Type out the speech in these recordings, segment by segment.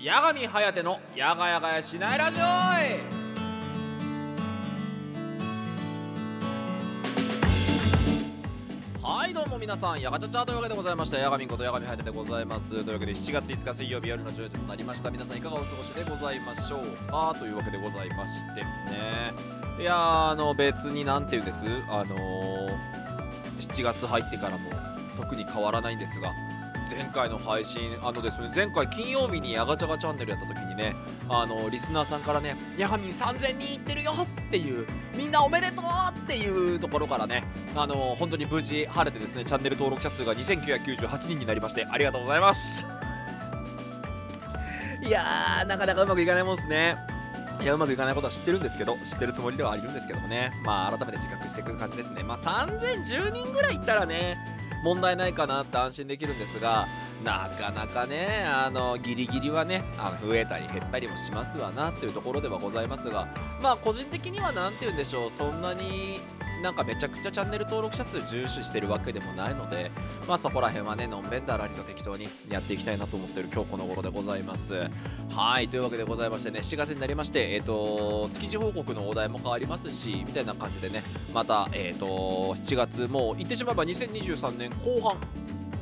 八神颯のやがやがやしないラジオはいどうも皆さんやがちゃちゃというわけでございましてやがみんことやがみ颯でございます。というわけで7月5日水曜日夜の10時となりました。皆さんいかがお過ごしでございましょうか？というわけでございましてね。いやあの別になんていうんです。あのー、7月入ってからも特に変わらないんですが前回の配信あのですね前回金曜日にやがちゃがチャンネルやった時にねあのリスナーさんからね「ヤガミン3000人いってるよ!」っていうみんなおめでとうっていうところからねあの本当に無事晴れてですねチャンネル登録者数が2998人になりましてありがとうございます。いやーなかなかうまくいかないもんですね。いやうまくいかないことは知ってるんですけど知ってるつもりではあるんですけどもね。まあ改めて自覚してくる感じですね。まあ3010人ぐらいいったらね問題ないかなって安心できるんですがなかなかねあのギリギリはねあの増えたり減ったりもしますわなっていうところではございますがまあ個人的には何て言うんでしょうそんなになんかめちゃくちゃチャンネル登録者数重視してるわけでもないのでまあそこら辺はねのんべんだらりと適当にやっていきたいなと思ってる今日この頃でございます。はいというわけでございましてね7月になりましてえっ、ー、と築地報告のお題も変わりますしみたいな感じでねまたえっ、ー、と7月もう言ってしまえば2023年後半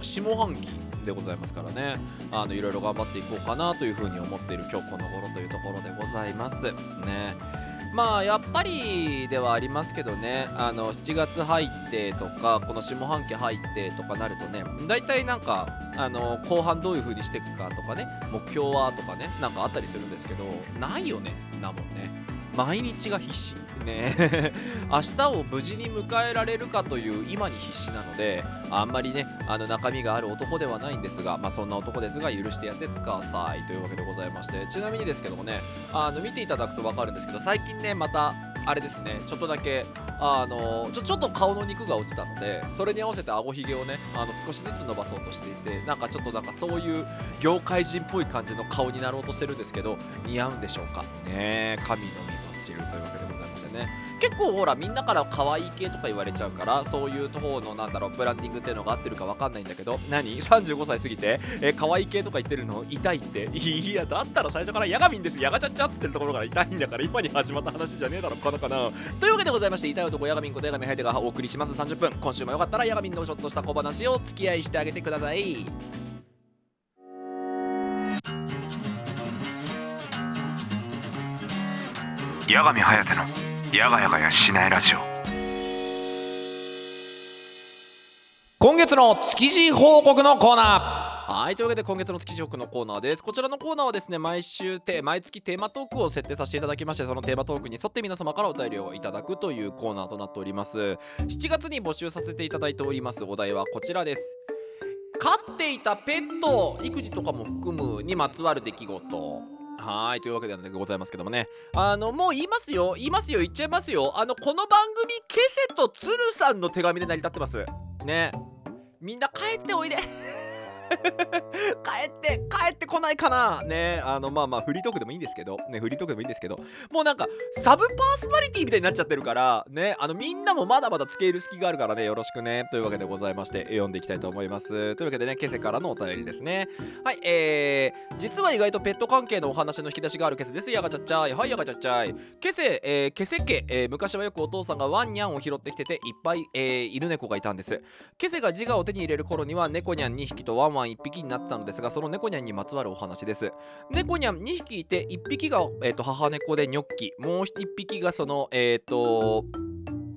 下半期でございますからね。あのいろいろ頑張っていこうかなというふうに思っている今日この頃というところでございます。ね。まあやっぱりではありますけどね。あの7月入ってとかこの下半期入ってとかなるとね大体なんかあの後半どういう風にしていくかとかね目標はとかねなんかあったりするんですけどないよねなもんね。毎日が必死。ね。明日を無事に迎えられるかという今に必死なのであんまりねあの中身がある男ではないんですがまあそんな男ですが許してやってください。というわけでございましてちなみにですけどもねあの見ていただくと分かるんですけど最近ねまたあれですねちょっとだけあのちょちょっと顔の肉が落ちたのでそれに合わせて顎ひげをねあの少しずつ伸ばそうとしていてなんかちょっとなんかそういう業界人っぽい感じの顔になろうとしてるんですけど似合うんでしょうか？ね。神のというわけでございましてね。結構ほらみんなから可愛い系とか言われちゃうからそういう方のなんだろうブランディングっていうのが合ってるか分かんないんだけど。何？35歳過ぎて、えー、可愛い系とか言ってるの？痛いって？いやだったら最初からヤガミンですヤガチャッチャっつってるところから痛いんだから今に始まった話じゃねえだろかなかな。というわけでございまして痛い男ヤガミンことヤガミンハイテがお送りします。30分今週もよかったらヤガミンのちょっとした小話をお付き合いしてあげてください。八神颯のやがやがやしないラジオ。今月の築地報告のコーナー。はいというわけで今月の築地報告のコーナーです。こちらのコーナーはですね毎週て毎月テーマトークを設定させていただきましてそのテーマトークに沿って皆様からお便りをいただくというコーナーとなっております。7月に募集させていただいておりますお題はこちらです。飼っていたペット育児とかも含むにまつわる出来事はいというわけでございますけどもね。あのもう言いますよ。言いますよ。言っちゃいますよ。あのこの番組ケセとツルさんの手紙で成り立ってます。ね。みんな帰っておいで。帰って帰ってこないかな。ねあのまあまあフリートークでもいいんですけど。ねフリートークでもいいんですけど。もうなんかサブパーソナリティみたいになっちゃってるから。ねあのみんなもまだまだつけ入る隙があるからね。よろしくね。というわけでございまして読んでいきたいと思います。というわけでねケセからのお便りですね。はいえー、実は意外とペット関係のお話の引き出しがあるケセです。やがちゃっちゃい。はいやがちゃっちゃい。ケセ、えー、ケセ家、えー、昔はよくお父さんがワンニャンを拾ってきてていっぱい、えー、犬猫がいたんです。ケセが自我を手に入れる頃には猫ニャン2匹とワンマン1匹になったのですがその猫ニャンにまつわるお話です。猫ニャン2匹いて1匹が、えーと、母猫でニョッキ。もう1匹がそのえっ、ー、と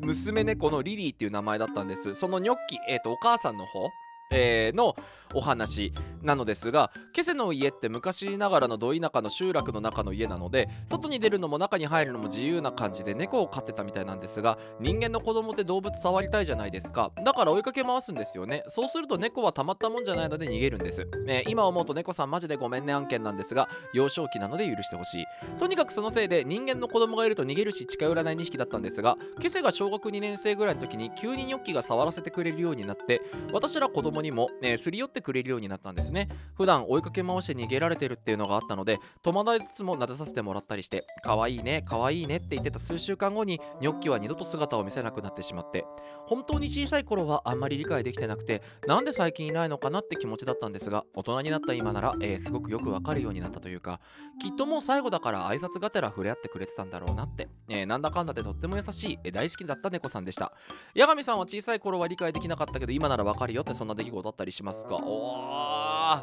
娘猫のリリーっていう名前だったんです。そのニョッキ、えーとお母さんの方えー、のお話なのですがケセの家って昔ながらのど田舎の集落の中の家なので外に出るのも中に入るのも自由な感じで猫を飼ってたみたいなんですが人間の子供って動物触りたいじゃないですか。だから追いかけ回すんですよね。そうすると猫はたまったもんじゃないので逃げるんです、えー、今思うと猫さんマジでごめんね案件なんですが幼少期なので許してほしい。とにかくそのせいで人間の子供がいると逃げるし近寄らない2匹だったんですがケセが小学2年生ぐらいの時に急にニョッキが触らせてくれるようになって私ら子供供にも、えーすり寄ってくれるようになったんですね。普段追いかけ回して逃げられてるっていうのがあったので戸惑いつつも撫でさせてもらったりして可愛いね可愛いねって言ってた数週間後にニョッキは二度と姿を見せなくなってしまって本当に小さい頃はあんまり理解できてなくてなんで最近いないのかなって気持ちだったんですが大人になった今なら、えーすごくよくわかるようになったというかきっともう最後だから挨拶がてら触れ合ってくれてたんだろうなって、えーなんだかんだでとっても優しい、えー大好きだった猫さんでした。八神さんは小さい頃は理解できなかったけど今ならわかるよってそんな出来事だったりしますか？お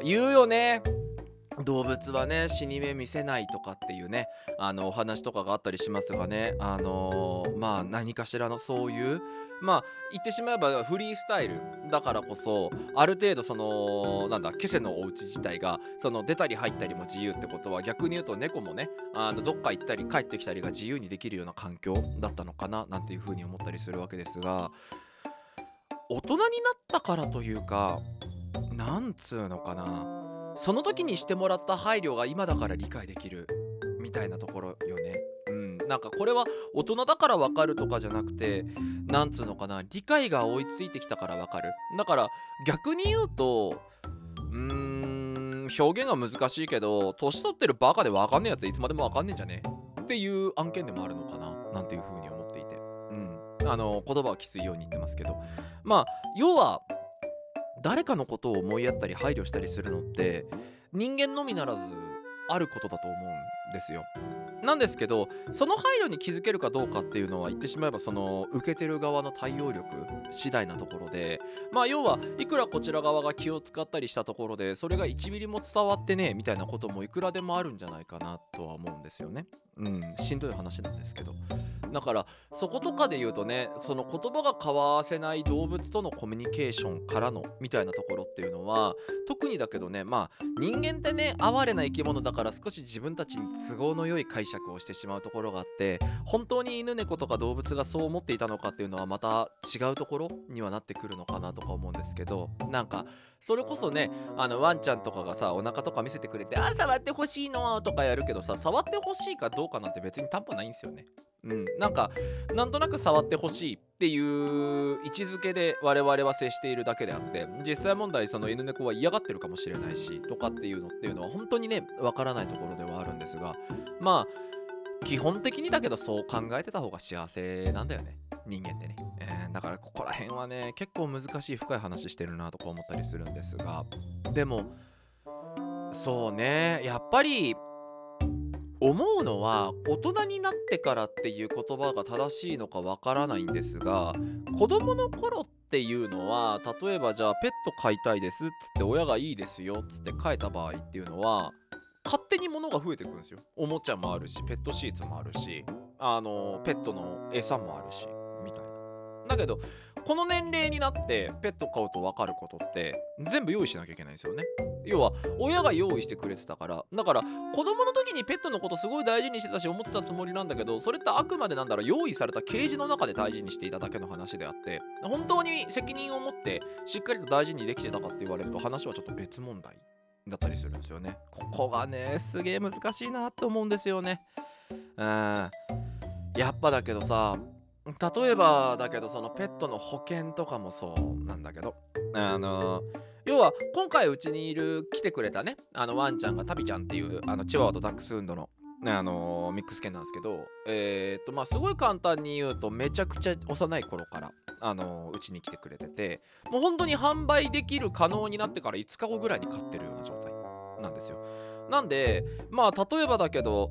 ー。言うよね。動物はね死に目見せないとかっていうねあのお話とかがあったりしますがね。あのーまあ何かしらのそういうまあ言ってしまえばフリースタイルだからこそある程度そのなんだケセのお家自体がその出たり入ったりも自由ってことは逆に言うと猫もねあのどっか行ったり帰ってきたりが自由にできるような環境だったのかななんていうふうに思ったりするわけですが。大人になったからというかなんつうのかな。その時にしてもらった配慮が今だから理解できるみたいなところよね。うん、なんかこれは大人だから分かるとかじゃなくてなんつうのかな。理解が追いついてきたから分かる。だから逆に言うとうーん表現が難しいけど年取ってるバカで分かんねえやついつまでも分かんねえんじゃね？っていう案件でもあるのかな。なんていうふうに思っていて。うん。あの言葉はきついように言ってますけど。まあ要は誰かのことを思いやったり配慮したりするのって人間のみならずあることだと思うんですよ。なんですけどその配慮に気づけるかどうかっていうのは言ってしまえばその受けてる側の対応力次第なところでまあ要はいくらこちら側が気を使ったりしたところでそれが1ミリも伝わってねえみたいなこともいくらでもあるんじゃないかなとは思うんですよね。うんしんどい話なんですけど。だからそことかで言うとねその言葉が交わせない動物とのコミュニケーションからのみたいなところっていうのは特にだけどねまあ人間ってね哀れな生き物だから少し自分たちに都合の良い解釈をしてしまうところがあって本当に犬猫とか動物がそう思っていたのかっていうのはまた違うところにはなってくるのかなとか思うんですけどなんかそれこそねあのワンちゃんとかがさお腹とか見せてくれて「あ触ってほしいの」とかやるけどさ触ってほしいかどうかなんて別に担保ないんですよね。うん、なんかなんとなく触ってほしいっていう位置づけで我々は接しているだけであって実際問題その犬猫は嫌がってるかもしれないしとかっていうのっていうのは本当にねわからないところではあるんですがまあ基本的にだけどそう考えてた方が幸せなんだよね人間ってね、えーだからここら辺はね結構難しい深い話してるなとか思ったりするんですが。でもそうね。やっぱり思うのは大人になってからっていう言葉が正しいのかわからないんですが子供の頃っていうのは例えばじゃあペット飼いたいですっつって親がいいですよっつって飼えた場合っていうのは勝手に物が増えてくるんですよ。おもちゃもあるしペットシーツもあるしあのペットの餌もあるし。だけどこの年齢になってペット飼うと分かることって全部用意しなきゃいけないんですよね。要は親が用意してくれてたから。だから子供の時にペットのことすごい大事にしてたし思ってたつもりなんだけどそれってあくまでなんだろう用意されたケージの中で大事にしていただけの話であって本当に責任を持ってしっかりと大事にできてたかって言われると話はちょっと別問題だったりするんですよね。ここがねすげえ難しいなって思うんですよね。うん。やっぱだけどさ例えばだけどそのペットの保険とかもそうなんだけどあの要は今回うちにいる来てくれたねあのワンちゃんがタビちゃんっていうあのチワワとダックスフンドの、あのミックス犬なんですけどえーっとまあすごい簡単に言うとめちゃくちゃ幼い頃からあのうちに来てくれててもう本当に販売できる可能になってから5日後ぐらいに飼ってるような状態なんですよ。なんでまあ例えばだけど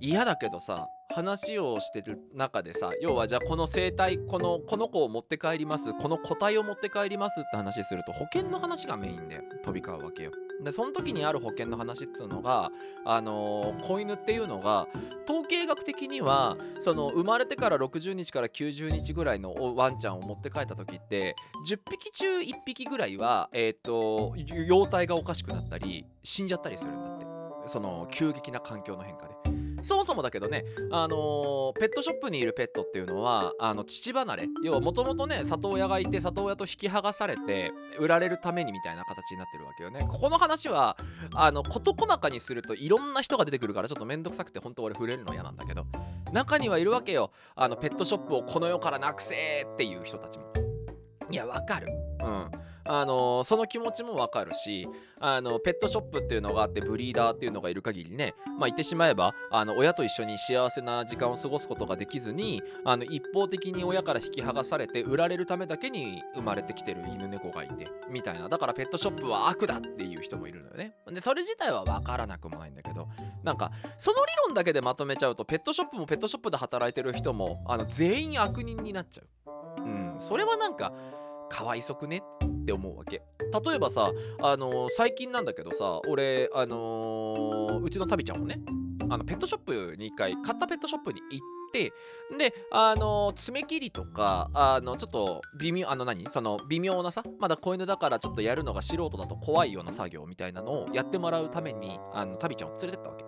嫌だけどさ話をしてる中でさ要はじゃあこの生態このこの子を持って帰りますこの個体を持って帰りますって話すると保険の話がメインで飛び交うわけよ。でその時にある保険の話っつうのがあのー子犬っていうのが統計学的にはその生まれてから60日から90日ぐらいのワンちゃんを持って帰った時って10匹中1匹ぐらいはえっ、と容態がおかしくなったり死んじゃったりするんだって。その急激な環境の変化で。そもそもだけどね、あのーペットショップにいるペットっていうのはあの乳離れ。要はもともとね里親がいて里親と引き剥がされて売られるためにみたいな形になってるわけよね。ここの話はあの事細かにするといろんな人が出てくるからちょっとめんどくさくて本当俺触れるの嫌なんだけど中にはいるわけよ。あのペットショップをこの世からなくせーっていう人たちもいやわかる。うん。あのその気持ちもわかるしあのペットショップっていうのがあってブリーダーっていうのがいる限りねまあ言ってしまえばあの親と一緒に幸せな時間を過ごすことができずにあの一方的に親から引き剥がされて売られるためだけに生まれてきてる犬猫がいてみたいな。だからペットショップは悪だっていう人もいるのよね。でそれ自体は分からなくもないんだけどなんかその理論だけでまとめちゃうとペットショップもペットショップで働いてる人もあの全員悪人になっちゃう。うん。それはなんかかわいそくね？って思うわけ。例えばさあのー最近なんだけどさ俺あのーうちのタビちゃんもねあのペットショップに一回買ったペットショップに行ってであの爪切りとかあのちょっと微妙あの何？その微妙なさまだ子犬だからちょっとやるのが素人だと怖いような作業みたいなのをやってもらうためにあのタビちゃんを連れてったわけ。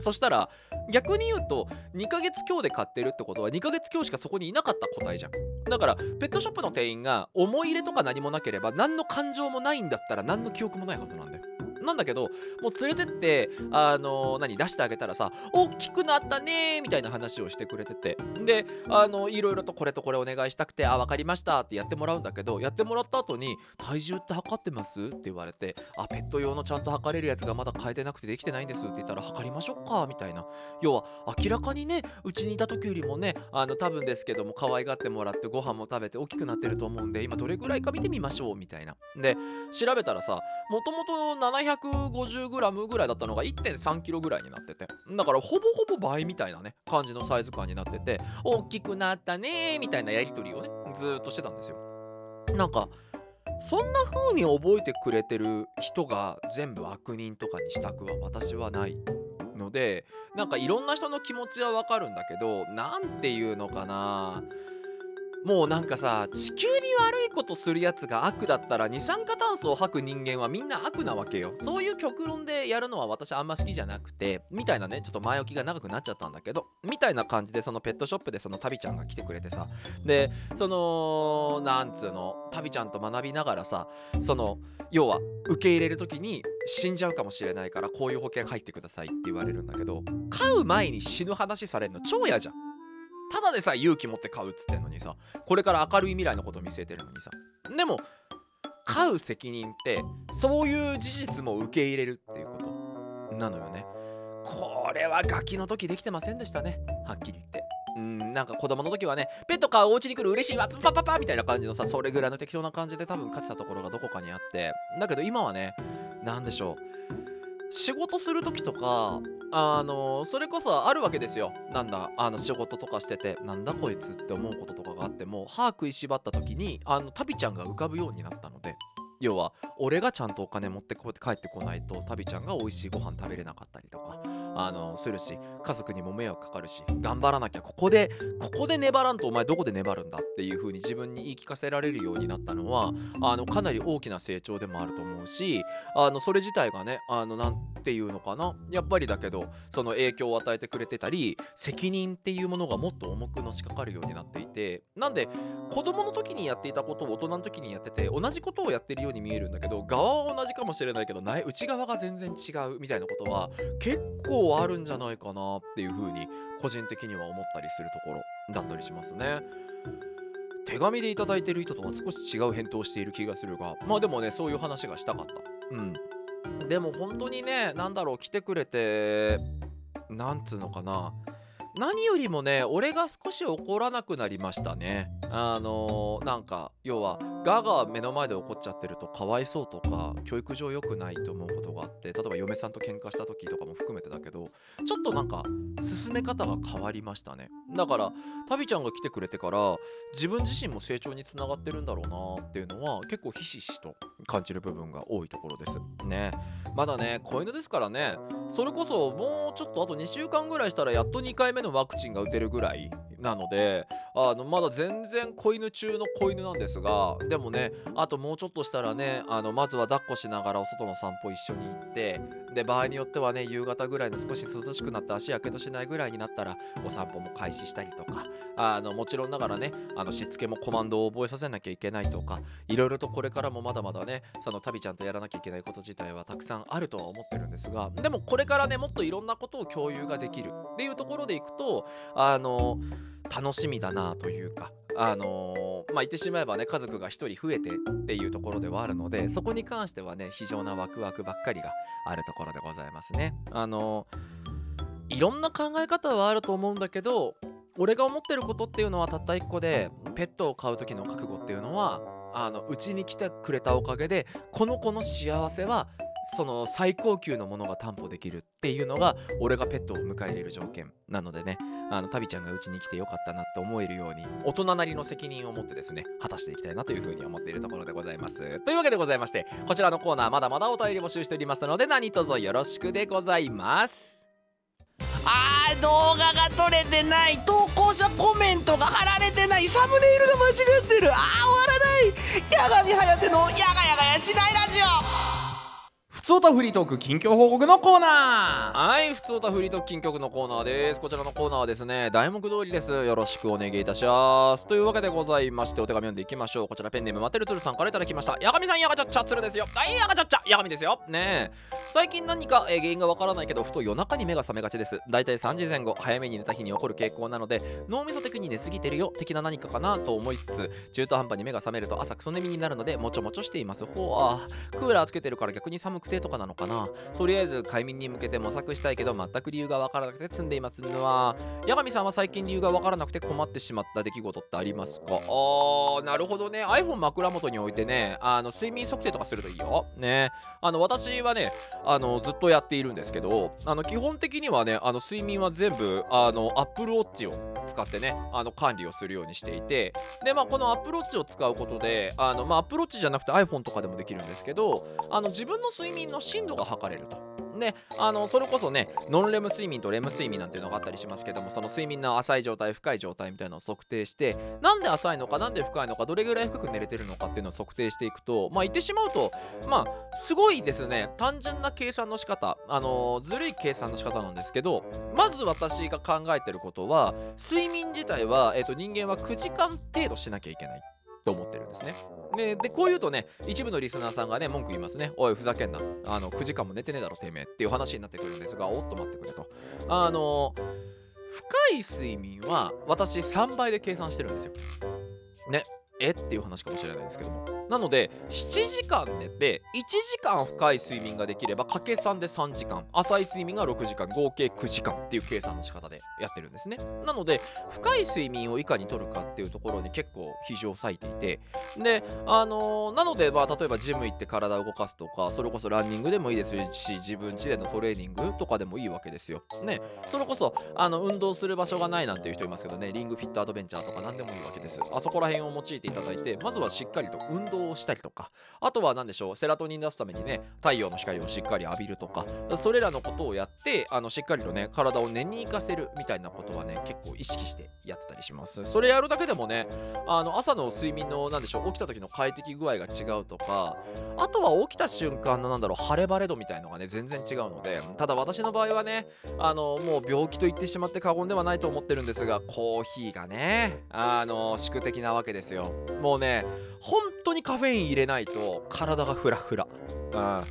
そしたら逆に言うと2ヶ月強で買ってるってことは2ヶ月強しかそこにいなかった個体じゃん。だからペットショップの店員が思い入れとか何もなければ何の感情もないんだったら何の記憶もないはずなんだよ。なんだけどもう連れてってあの何出してあげたらさ大きくなったねみたいな話をしてくれてて。であのいろいろとこれとこれお願いしたくてあ分かりましたってやってもらうんだけどやってもらった後に体重って測ってます？って言われてあペット用のちゃんと測れるやつがまだ変えてなくてできてないんですって言ったら測りましょうかみたいな。要は明らかにねうちにいた時よりもねあの多分ですけども可愛がってもらってご飯も食べて大きくなってると思うんで今どれぐらいか見てみましょうみたいな。で調べたらさもともと 750g ぐらいだったのが 1.3kg ぐらいになってて。だからほぼほぼ倍みたいなね感じのサイズ感になってて大きくなったねーみたいなやり取りをねずーっとしてたんですよ。なんかそんな風に覚えてくれてる人が全部悪人とかにしたくは私はないのでなんかいろんな人の気持ちはわかるんだけどなんていうのかな。もうなんかさ地球に悪いことするやつが悪だったら二酸化炭素を吐く人間はみんな悪なわけよ。そういう極論でやるのは私あんま好きじゃなくてみたいなねちょっと前置きが長くなっちゃったんだけどみたいな感じでそのペットショップでそのタビちゃんが来てくれてさ。でそのなんつうのタビちゃんと学びながらさその要は受け入れる時に死んじゃうかもしれないからこういう保険入ってくださいって言われるんだけど飼う前に死ぬ話されるの超嫌じゃん。ただでさえ勇気持って買うっつってんのにさこれから明るい未来のこと見据えてるのにさ。でも飼う責任ってそういう事実も受け入れるっていうこと。なのよね。これはガキの時できてませんでしたね。はっきり言って。うんなんか子供の時はねペット飼うお家に来る嬉しいわパパパパみたいな感じのさそれぐらいの適当な感じで多分飼ってたところがどこかにあって。だけど今はねなんでしょう。仕事する時とかあのそれこそあるわけですよ。なんだあの仕事とかしててなんだこいつって思うこととかがあっても歯食いしばった時にあのタビちゃんが浮かぶようになったので要は俺がちゃんとお金持ってこ帰ってこないとタビちゃんが美味しいご飯食べれなかったりとかあのするし家族にも迷惑かかるし頑張らなきゃここでここで粘らんとお前どこで粘るんだっていう風に自分に言い聞かせられるようになったのはあのかなり大きな成長でもあると思うしあのそれ自体がねあのなていうのかなやっぱりだけどその影響を与えてくれてたり責任っていうものがもっと重くのしかかるようになっていてなんで子供の時にやっていたことを大人の時にやってて同じことをやってるように見えるんだけど側は同じかもしれないけど内内側が全然違うみたいなことは結構あるんじゃないかなっていうふうに個人的には思ったりするところだったりしますね。手紙でいただいてる人とは少し違う返答をしている気がするがまあでもねそういう話がしたかった。うんでも本当にねなんだろう来てくれてなんつうのかな何よりもね俺が少し怒らなくなりましたねあのーなんか要はガが目の前で怒っちゃってるとかわいそうとか教育上良くないと思うことがあって例えば嫁さんと喧嘩した時とかも含めてだけどちょっとなんか進め方が変わりましたね。だからタビちゃんが来てくれてから自分自身も成長につながってるんだろうなっていうのは結構ひしひしと感じる部分が多いところですね。まだね子犬ですからね。それこそもうちょっとあと2週間ぐらいしたらやっと2回目のワクチンが打てるぐらいなのであのまだ全然子犬中の子犬なんですがでもねあともうちょっとしたらねあのまずは抱っこしながらお外の散歩一緒に行ってで場合によってはね夕方ぐらいの少し涼しくなって足やけどしないぐらいになったらお散歩も開始したりとかあのもちろんながらねあのしつけもコマンドを覚えさせなきゃいけないとかいろいろとこれからもまだまだねそのタビちゃんとやらなきゃいけないこと自体はたくさんあるとは思ってるんですがでもこれからねもっといろんなことを共有ができるっていうところでいくとあの楽しみだなというかあのーまあ言ってしまえばね家族が1人増えてっていうところではあるのでそこに関してはね非常なワクワクばっかりがあるところでございますね。あのーいろんな考え方はあると思うんだけど俺が思ってることっていうのはたった1個でペットを飼う時の覚悟っていうのはあのうちに来てくれたおかげでこの子の幸せはその最高級のものが担保できるっていうのが俺がペットを迎え入れる条件なのでね。あのタビちゃんがうちに来てよかったなって思えるように大人なりの責任を持ってですね果たしていきたいなというふうに思っているところでございます。というわけでございましてこちらのコーナーまだまだお便り募集しておりますので何卒よろしくでございます。あー動画が撮れてない投稿者コメントが貼られてないサムネイルが間違ってる。あー終わらない。八神颯のやがやがやしないラジオ。つおたフリートーク近況報告のコーナー。はいふつおたフリートーク近況のコーナーです。こちらのコーナーはですね題目通りです。よろしくお願いいたします。というわけでございましてお手紙読んでいきましょう。こちらペンネームマテルトゥルさんからいただきました。やがみさんやがちゃっちゃつるですよ。はいやがちゃっちゃやがみですよ。ねえ。最近何か、えー原因がわからないけどふと夜中に目が覚めがちです。だいたい3時前後早めに寝た日に起こる傾向なので脳みそ的に寝すぎてるよ的な何かかなと思いつつ中途半端に目が覚めると朝クソ眠になるのでもちょもちょしています。ほうあクーラーつけてるから逆に寒くてとかなのかな？とりあえず快眠に向けて模索したいけど全く理由がわからなくて積んでいます。のは八神さんは最近理由がわからなくて困ってしまった出来事ってありますか？あーなるほどね。iPhone 枕元に置いてねあの睡眠測定とかするといいよ。ね。あの私はねあのずっとやっているんですけどあの基本的にはねあの睡眠は全部あの Apple Watch を使ってねあの管理をするようにしていてでまあこの Apple Watch を使うことであのまあ Apple Watch じゃなくて iPhone とかでもできるんですけどあの自分の睡眠の深度が測れると。ね、あのそれこそねノンレム睡眠とレム睡眠なんていうのがあったりしますけどもその睡眠の浅い状態深い状態みたいなのを測定してなんで浅いのかなんで深いのかどれぐらい深く寝れてるのかっていうのを測定していくとまあ言ってしまうとまあすごいですね単純な計算の仕方あのずるい計算の仕方なんですけどまず私が考えてることは睡眠自体は、えー、と人間は9時間程度しなきゃいけないと思ってるんですね。ででこう言うとね一部のリスナーさんがね文句言いますね。おいふざけんな。あの9時間も寝てねえだろてめえっていう話になってくるんですがおっと待ってくれと。あの深い睡眠は私3倍で計算してるんですよ。ね。えっていう話かもしれないんですけども。なので7時間寝て1時間深い睡眠ができれば掛け算で3時間浅い睡眠が6時間合計9時間っていう計算の仕方でやってるんですね。なので深い睡眠をいかに取るかっていうところに結構比重を割いていてであのーなのでまあ例えばジム行って体を動かすとかそれこそランニングでもいいですし自分家でのトレーニングとかでもいいわけですよ。ね。それこそあの運動する場所がないなんていう人いますけどね。リングフィットアドベンチャーとか何でもいいわけです。あそこら辺を用いていただいてまずはしっかりと運動をしたりとかあとは何でしょうセラトニン出すためにね太陽の光をしっかり浴びるとかそれらのことをやってあのしっかりとね体を寝に行かせるみたいなことはね結構意識してやってたりします。それやるだけでもねあの朝の睡眠の何でしょう起きた時の快適具合が違うとかあとは起きた瞬間のなんだろう晴れ晴れ度みたいのがね全然違うのでただ私の場合はねあのもう病気と言ってしまって過言ではないと思ってるんですがコーヒーがねあの宿敵なわけですよ。もうね本当にカフェイン入れないと体がフラフラ。うん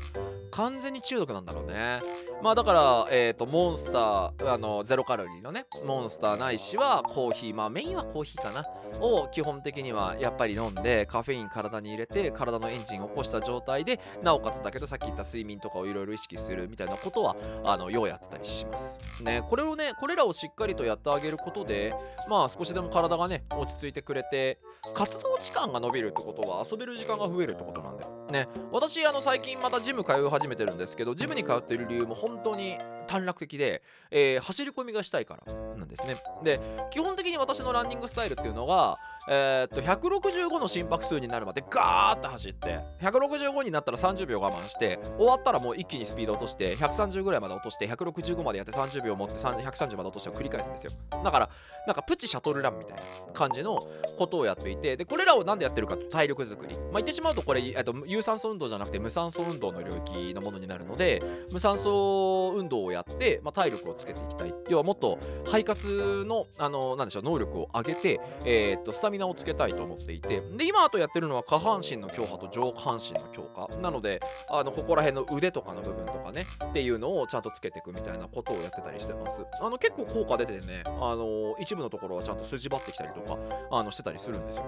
完全に中毒なんだろうねまあだからえっ、とモンスターあのゼロカロリーのねモンスターないしはコーヒーまあメインはコーヒーかなを基本的にはやっぱり飲んでカフェイン体に入れて体のエンジンを起こした状態でなおかつだけどさっき言った睡眠とかをいろいろ意識するみたいなことはあのようやってたりします。ねこれをねこれらをしっかりとやってあげることでまあ少しでも体がね落ち着いてくれて活動時間が伸びるってことは遊べる時間が増えるってことなんだよ。ね私あの最近またジム通い始めてるんですけどジムに通ってる理由も本当に短絡的で、えー走り込みがしたいからなんですね。で基本的に私のランニングスタイルっていうのがえーっと165の心拍数になるまでガーッと走って165になったら30秒我慢して終わったらもう一気にスピード落として130ぐらいまで落として165までやって30秒持って130まで落としてを繰り返すんですよ。だからなんかプチシャトルランみたいな感じのことをやっていてでこれらをなんでやってるかと体力作り。まあ言ってしまうとこれ、えっと、有酸素運動じゃなくて無酸素運動の領域のものになるので無酸素運動をややって、まあ、体力をつけていきたい。要はもっと肺活のあのなんでしょう能力を上げて、えーっとスタミナをつけたいと思っていてで今あとやってるのは下半身の強化と上半身の強化。なのであのここら辺の腕とかの部分とかねっていうのをちゃんとつけていくみたいなことをやってたりしてます。あの結構効果出てねあの一部のところはちゃんと筋張ってきたりとかあのしてたりするんですよ。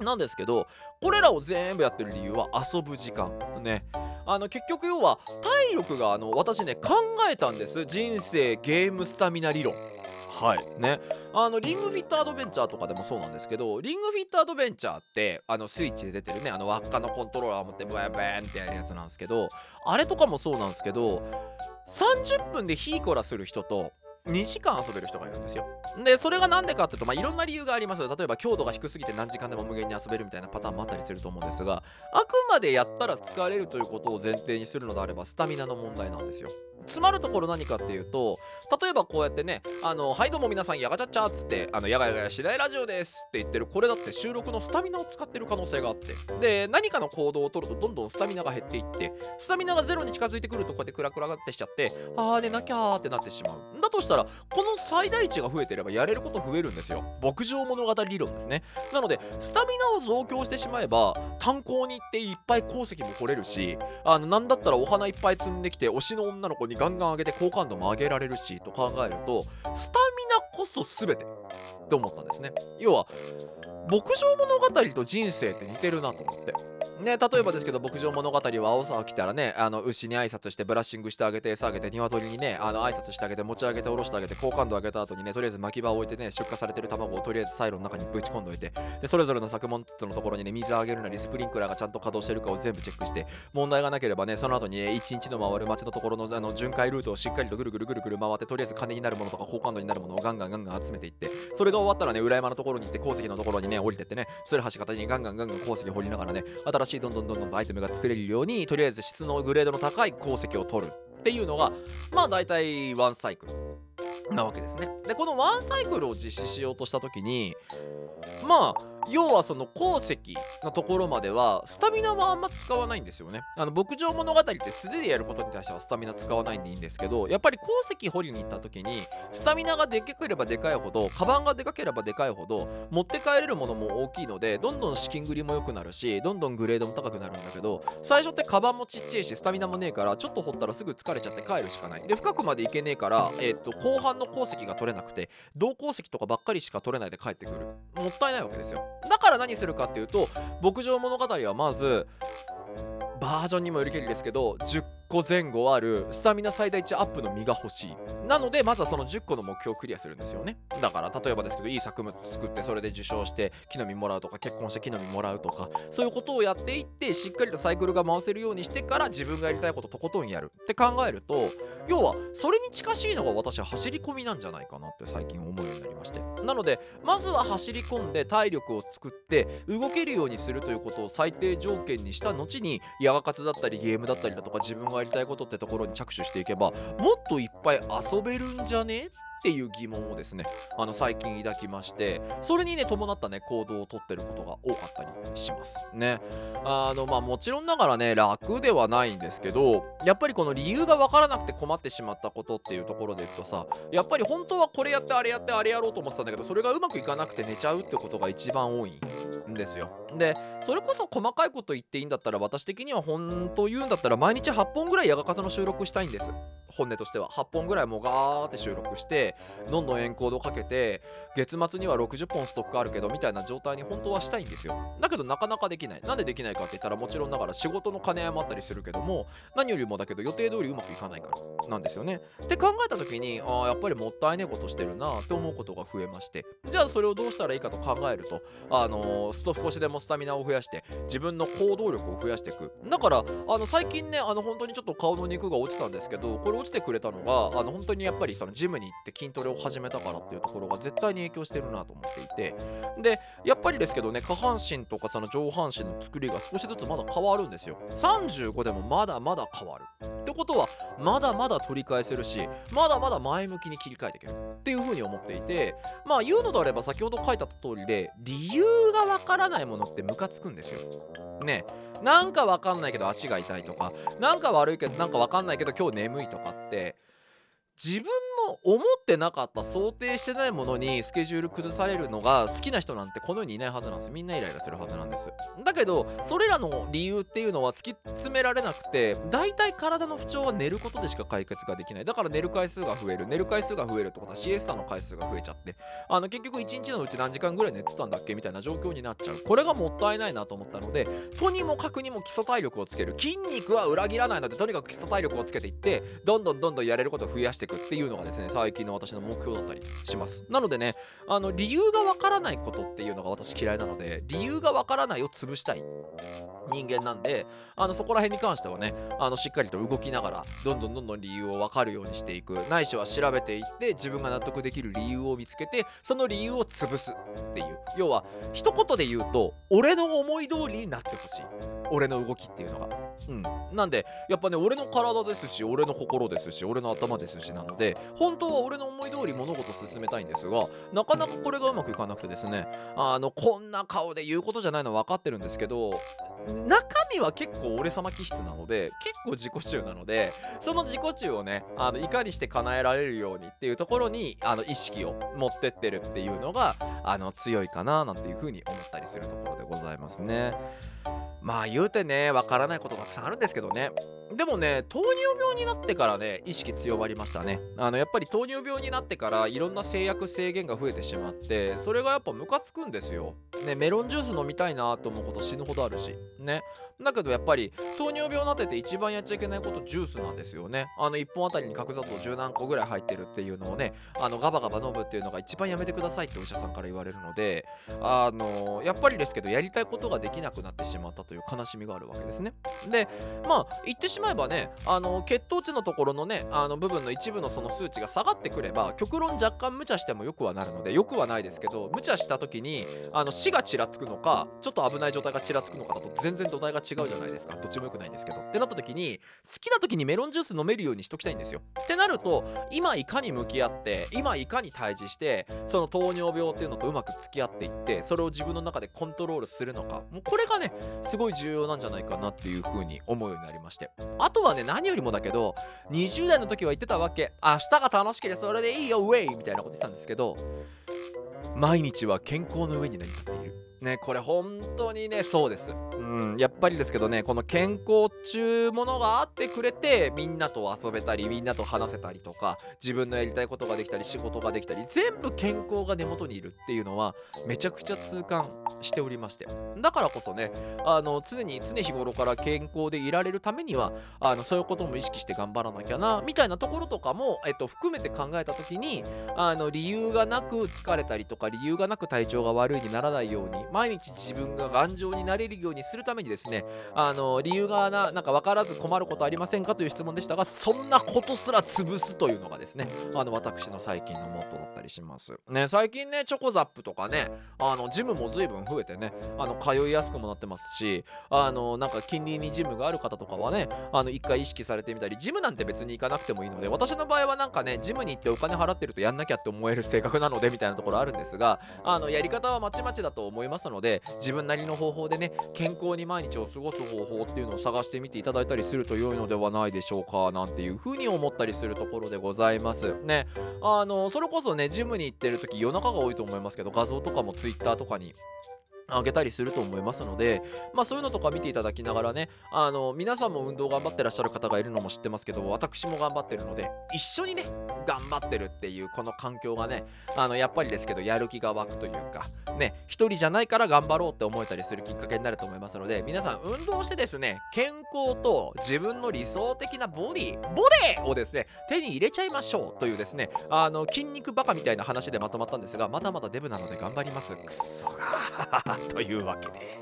なんですけどこれらを全部やってる理由は遊ぶ時間ね。あの結局要は体力があの私ね考えたんです。人生ゲームスタミナ理論。はい。ね。あのリングフィットアドベンチャーとかでもそうなんですけどリングフィットアドベンチャーってあのスイッチで出てるね。あの輪っかのコントローラーを持ってブワンブワンってやるやつなんですけどあれとかもそうなんですけど30分でヒーコラする人と2時間遊べる人がいるんですよ。でそれがなんでかっていうと、まあ、いろんな理由があります。例えば強度が低すぎて何時間でも無限に遊べるみたいなパターンもあったりすると思うんですがあくまでやったら疲れるということを前提にするのであればスタミナの問題なんですよ。詰まるところ何かっていうと例えばこうやってね「あのはいどうも皆さんやがちゃっちゃ」っつって「あのやがやがやしないラジオです」って言ってるこれだって収録のスタミナを使ってる可能性があって。で何かの行動を取るとどんどんスタミナが減っていってスタミナがゼロに近づいてくるとこうやってクラクラってしちゃってあー寝なきゃってなってしまう。だとしたらこの最大値が増えてればやれること増えるんですよ。牧場物語理論ですね。なのでスタミナを増強してしまえば炭鉱に行っていっぱい鉱石も掘れるしあのなんだったらお花いっぱい積んできて推しの女の子にガンガン上げて好感度も上げられるしと考えるとスタミナこそ全てって思ったんですね。要は牧場物語と人生って似てるなと思って。ね、例えばですけど牧場物語は朝起きたらねあの牛に挨拶してブラッシングしてあげて餌あげて鶏にねあの挨拶してあげて持ち上げて下ろしてあげて好感度上げた後にねとりあえず巻き場を置いてね出荷されてる卵をとりあえずサイロの中にぶち込んどいてでそれぞれの作物のところにね水あげるなりスプリンクラーがちゃんと稼働してるかを全部チェックして問題がなければねその後にね一日の回る街のところのあの巡回ルートをしっかりとぐるぐるぐるぐる回ってとりあえず金になるものとか好感度になるものをガンガンガンガン集めていってそれが終わったらね裏山のところに行って鉱石のところにね降りてってねそれ橋形にガンガンガンガン鉱石を掘りながらね新しいどんどんどんどんアイテムが作れるようにとりあえず質のグレードの高い鉱石を取るっていうのがまあ大体ワンサイクル。なわけですね。でこのワンサイクルを実施しようとした時にまあ要はその鉱石のところまではスタミナはあんま使わないんですよね。あの牧場物語って素手でやることに対してはスタミナ使わないんでいいんですけどやっぱり鉱石掘りに行った時にスタミナがでかければでかいほどカバンがでかければでかいほど持って帰れるものも大きいのでどんどん資金繰りも良くなるしどんどんグレードも高くなるんだけど最初ってカバンもちっちゃいしスタミナもねえからちょっと掘ったらすぐ疲れちゃって帰るしかない。で深くまで行けねえから、えー、と後半の鉱石が取れなくて銅鉱石とかばっかりしか取れないで帰ってくる。もったいないわけですよ。だから何するかっていうと牧場物語はまずバージョンにもよりけりですけど10個前後あるスタミナ最大値アップの実が欲しい。なのでまずはその10個の目標をクリアするんですよね。だから例えばですけどいい作物作ってそれで受賞して木の実もらうとか結婚して木の実もらうとかそういうことをやっていってしっかりとサイクルが回せるようにしてから自分がやりたいこととことんやるって考えると要はそれに近しいのが私は走り込みなんじゃないかなって最近思うようになりまして。なのでまずは走り込んで体力を作って動けるようにするということを最低条件にした後にヤガ活だったりゲームだったりだとか自分がやりたいことってところに着手していけばもっといっぱい遊べるんじゃね？っていう疑問をですねあの最近抱きましてそれにね伴ったね行動をとってることが多かったりしますね。あのまあもちろんながらね楽ではないんですけどやっぱりこの理由が分からなくて困ってしまったことっていうところでいくとさやっぱり本当はこれやってあれやってあれやろうと思ってたんだけどそれがうまくいかなくて寝ちゃうってことが一番多いんですよ。でそれこそ細かいこと言っていいんだったら私的には本当言うんだったら毎日8本ぐらいヤガ活の収録したいんです。本音としては。8本ぐらいもうガーって収録してどんどんエンコードかけて月末には60本ストックあるけどみたいな状態に本当はしたいんですよ。だけどなかなかできない。なんでできないかって言ったらもちろんながら仕事の兼ね合いもあったりするけども何よりもだけど予定通りうまくいかないからなんですよね。って考えた時にああやっぱりもったいねえことしてるなって思うことが増えまして。じゃあそれをどうしたらいいかと考えるとあのー、スト少しでもスタミナを増やして自分の行動力を増やしていく。だからあの最近ねあの本当にちょっと顔の肉が落ちたんですけどこれ落ちてくれたのがあの本当にやっぱりそのジムに行って筋トレを始めたからっていうところが絶対に影響してるなと思っていて。でやっぱりですけどね下半身とかその上半身の作りが少しずつまだ変わるんですよ。35でもまだまだ変わる。ってことはまだまだ取り返せるしまだまだ前向きに切り替えていける。っていうふうに思っていてまあ言うのであれば先ほど書いてあった通りで理由がわからないものってムカつくんですよ。ねなんかわかんないけど足が痛いとか。なんか悪いけどなんかわかんないけど今日眠いとかって自分の思ってなかった想定してないものにスケジュール崩されるのが好きな人なんてこの世にいないはずなんです。みんなイライラするはずなんです。だけどそれらの理由っていうのは突き詰められなくて大体体の不調は寝ることでしか解決ができない。だから寝る回数が増える。寝る回数が増えるってことはシエスタの回数が増えちゃって。あの結局1日のうち何時間ぐらい寝てたんだっけみたいな状況になっちゃう。これがもったいないなと思ったのでとにもかくにも基礎体力をつける。筋肉は裏切らないのでとにかく基礎体力をつけていってどんどんどんどんやれることを増やしていくっていうのがですね最近の私の目標だったりします。なのでねあの理由がわからないことっていうのが私嫌いなので理由がわからないを潰したい人間なんであのそこら辺に関してはねあのしっかりと動きながらどんどんどんどん理由を分かるようにしていく。ないしは調べていって自分が納得できる理由を見つけてその理由を潰すっていう。要は一言で言うと俺の思い通りになってほしい。俺の動きっていうのが。うん。なんでやっぱね俺の体ですし俺の心ですし俺の頭ですしなので本当は俺の思い通り物事進めたいんですがなかなかこれがうまくいかなくてですねあのこんな顔で言うことじゃないの分かってるんですけど中身は結構俺様気質なので結構自己中なのでその自己中をねあのいかにして叶えられるようにっていうところにあの意識を持ってってるっていうのがあの強いかななんていうふうに思ったりするところでございますね。まあ言うてねわからないことたくさんあるんですけどねでもね糖尿病になってからね意識強まりましたね。あのやっぱり糖尿病になってからいろんな制約制限が増えてしまってそれがやっぱムカつくんですよ。ねメロンジュース飲みたいなと思うこと死ぬほどあるし。ね。だけどやっぱり糖尿病になってて一番やっちゃいけないことジュースなんですよね。あの1本あたりに角砂糖10何個ぐらい入ってるっていうのをねあのガバガバ飲むっていうのが一番やめてくださいってお医者さんから言われるのであのやっぱりですけどやりたいことができなくなってしまったという悲しみがあるわけですね。でまあ言ってしまえばねあの血糖値のところのねあの部分の一部のその数値が下がってくれば極論若干無茶してもよくはなるのでよくはないですけど無茶した時にあの死がちらつくのかちょっと危ない状態がちらつくのかだと全然土台が違うじゃないですか。どっちもよくないんですけど。ってなった時に好きな時にメロンジュース飲めるようにしときたいんですよ。ってなると今いかに向き合って今いかに対峙してその糖尿病っていうのとうまく付き合っていってそれを自分の中でコントロールするのか。もうこれがねすごい重要なんじゃないかなっていう風に思うようになりまして。あとはね何よりもだけど20代の時は言ってたわけ。明日が楽しければそれでいいよウェイみたいなこと言ってたんですけど毎日は健康の上に何かっている。ねこれ本当にねそうです。うんやっぱりですけどねこの健康っちゅうものがあってくれてみんなと遊べたりみんなと話せたりとか自分のやりたいことができたり仕事ができたり全部健康が根元にいるっていうのはめちゃくちゃ痛感しておりまして。だからこそねあの常に常日頃から健康でいられるためにはあのそういうことも意識して頑張らなきゃなみたいなところとかも、えっと、含めて考えた時にあの理由がなく疲れたりとか理由がなく体調が悪いにならないように毎日自分が頑丈になれるようにするためにですねあの理由がななんか分からず困ることありませんかという質問でしたがそんなことすら潰すというのがですねあの私の最近のモットーだったりします。ね最近ねチョコザップとかねあのジムも随分増えてねあの通いやすくもなってますしあのなんか近隣にジムがある方とかはねあの一回意識されてみたりジムなんて別に行かなくてもいいので私の場合はなんかねジムに行ってお金払ってるとやんなきゃって思える性格なのでみたいなところあるんですがあのやり方はまちまちだと思います。ますので自分なりの方法でね健康に毎日を過ごす方法っていうのを探してみていただいたりすると良いのではないでしょうかなんていうふうに思ったりするところでございます。ねあのそれこそねジムに行ってる時夜中が多いと思いますけど画像とかも Twitter とかにあげたりすると思いますので、まあ、そういうのとか見ていただきながらねあの皆さんも運動頑張ってらっしゃる方がいるのも知ってますけど私も頑張ってるので一緒にね頑張ってるっていうこの環境がねあのやっぱりですけどやる気が湧くというかね一人じゃないから頑張ろうって思えたりするきっかけになると思いますので皆さん運動してですね健康と自分の理想的なボディボディをですね手に入れちゃいましょうというですねあの筋肉バカみたいな話でまとまったんですがまだまだデブなので頑張ります。くそがというわけで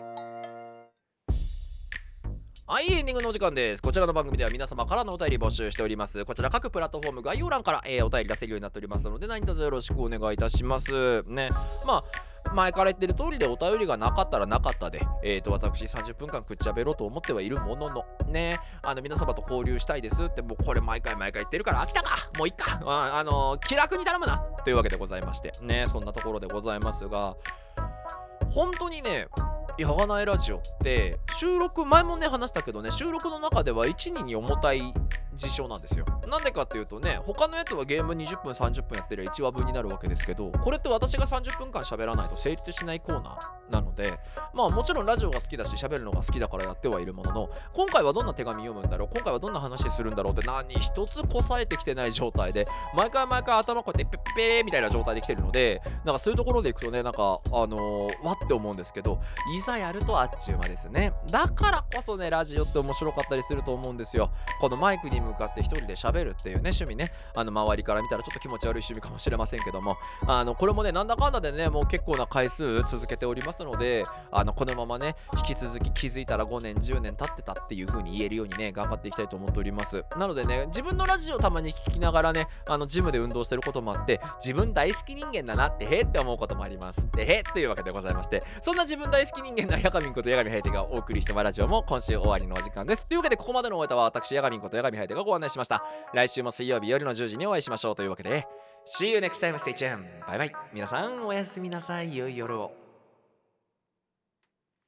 はい、エンディングのお時間です。こちらの番組では皆様からのお便り募集しております。こちら各プラットフォーム概要欄から、えーお便り出せるようになっておりますので、何卒よろしくお願いいたします。ね。まあ、前から言ってる通りでお便りがなかったらなかったで、えー、と私30分間くっちゃべろうと思ってはいるもののねあの皆様と交流したいですってもうこれ毎回毎回言ってるから飽きたかもういっかあ、あの気楽に頼むなというわけでございましてねそんなところでございますが本当にねやがないラジオって収録前もね話したけどね収録の中では1、2に重たい実証なんですよ。なんでかっていうとね他のやつはゲーム20分30分やってりゃ1話分になるわけですけどこれって私が30分間喋らないと成立しないコーナーなのでまあもちろんラジオが好きだし喋るのが好きだからやってはいるものの今回はどんな手紙読むんだろう今回はどんな話するんだろうって何一つこさえてきてない状態で毎回毎回頭こうやってペッペーみたいな状態で来てるのでなんかそういうところでいくとねなんかあのー、わって思うんですけどざやるとあっちゅう間ですね。だからこそねラジオって面白かったりすると思うんですよ。このマイクに向かって一人で喋るっていうね趣味ね。あの周りから見たらちょっと気持ち悪い趣味かもしれませんけども。あのこれもねなんだかんだでねもう結構な回数続けておりますのであのこのままね引き続き気づいたら5年10年経ってたっていう風に言えるようにね頑張っていきたいと思っております。なのでね自分のラジオをたまに聞きながらねあのジムで運動してることもあって自分大好き人間だなってへって思うこともあります。でへというわけでございましてそんな自分大好き人間なヤガミンことヤガミハイテがお送りしてまラジオも今週終わりのお時間です。というわけでここまでのお歌は私ヤガミンことヤガミハイテがご案内しました。来週も水曜日夜の10時にお会いしましょうというわけで See you next time. Stay tuned. バイバイ皆さんおやすみなさい。良い夜を。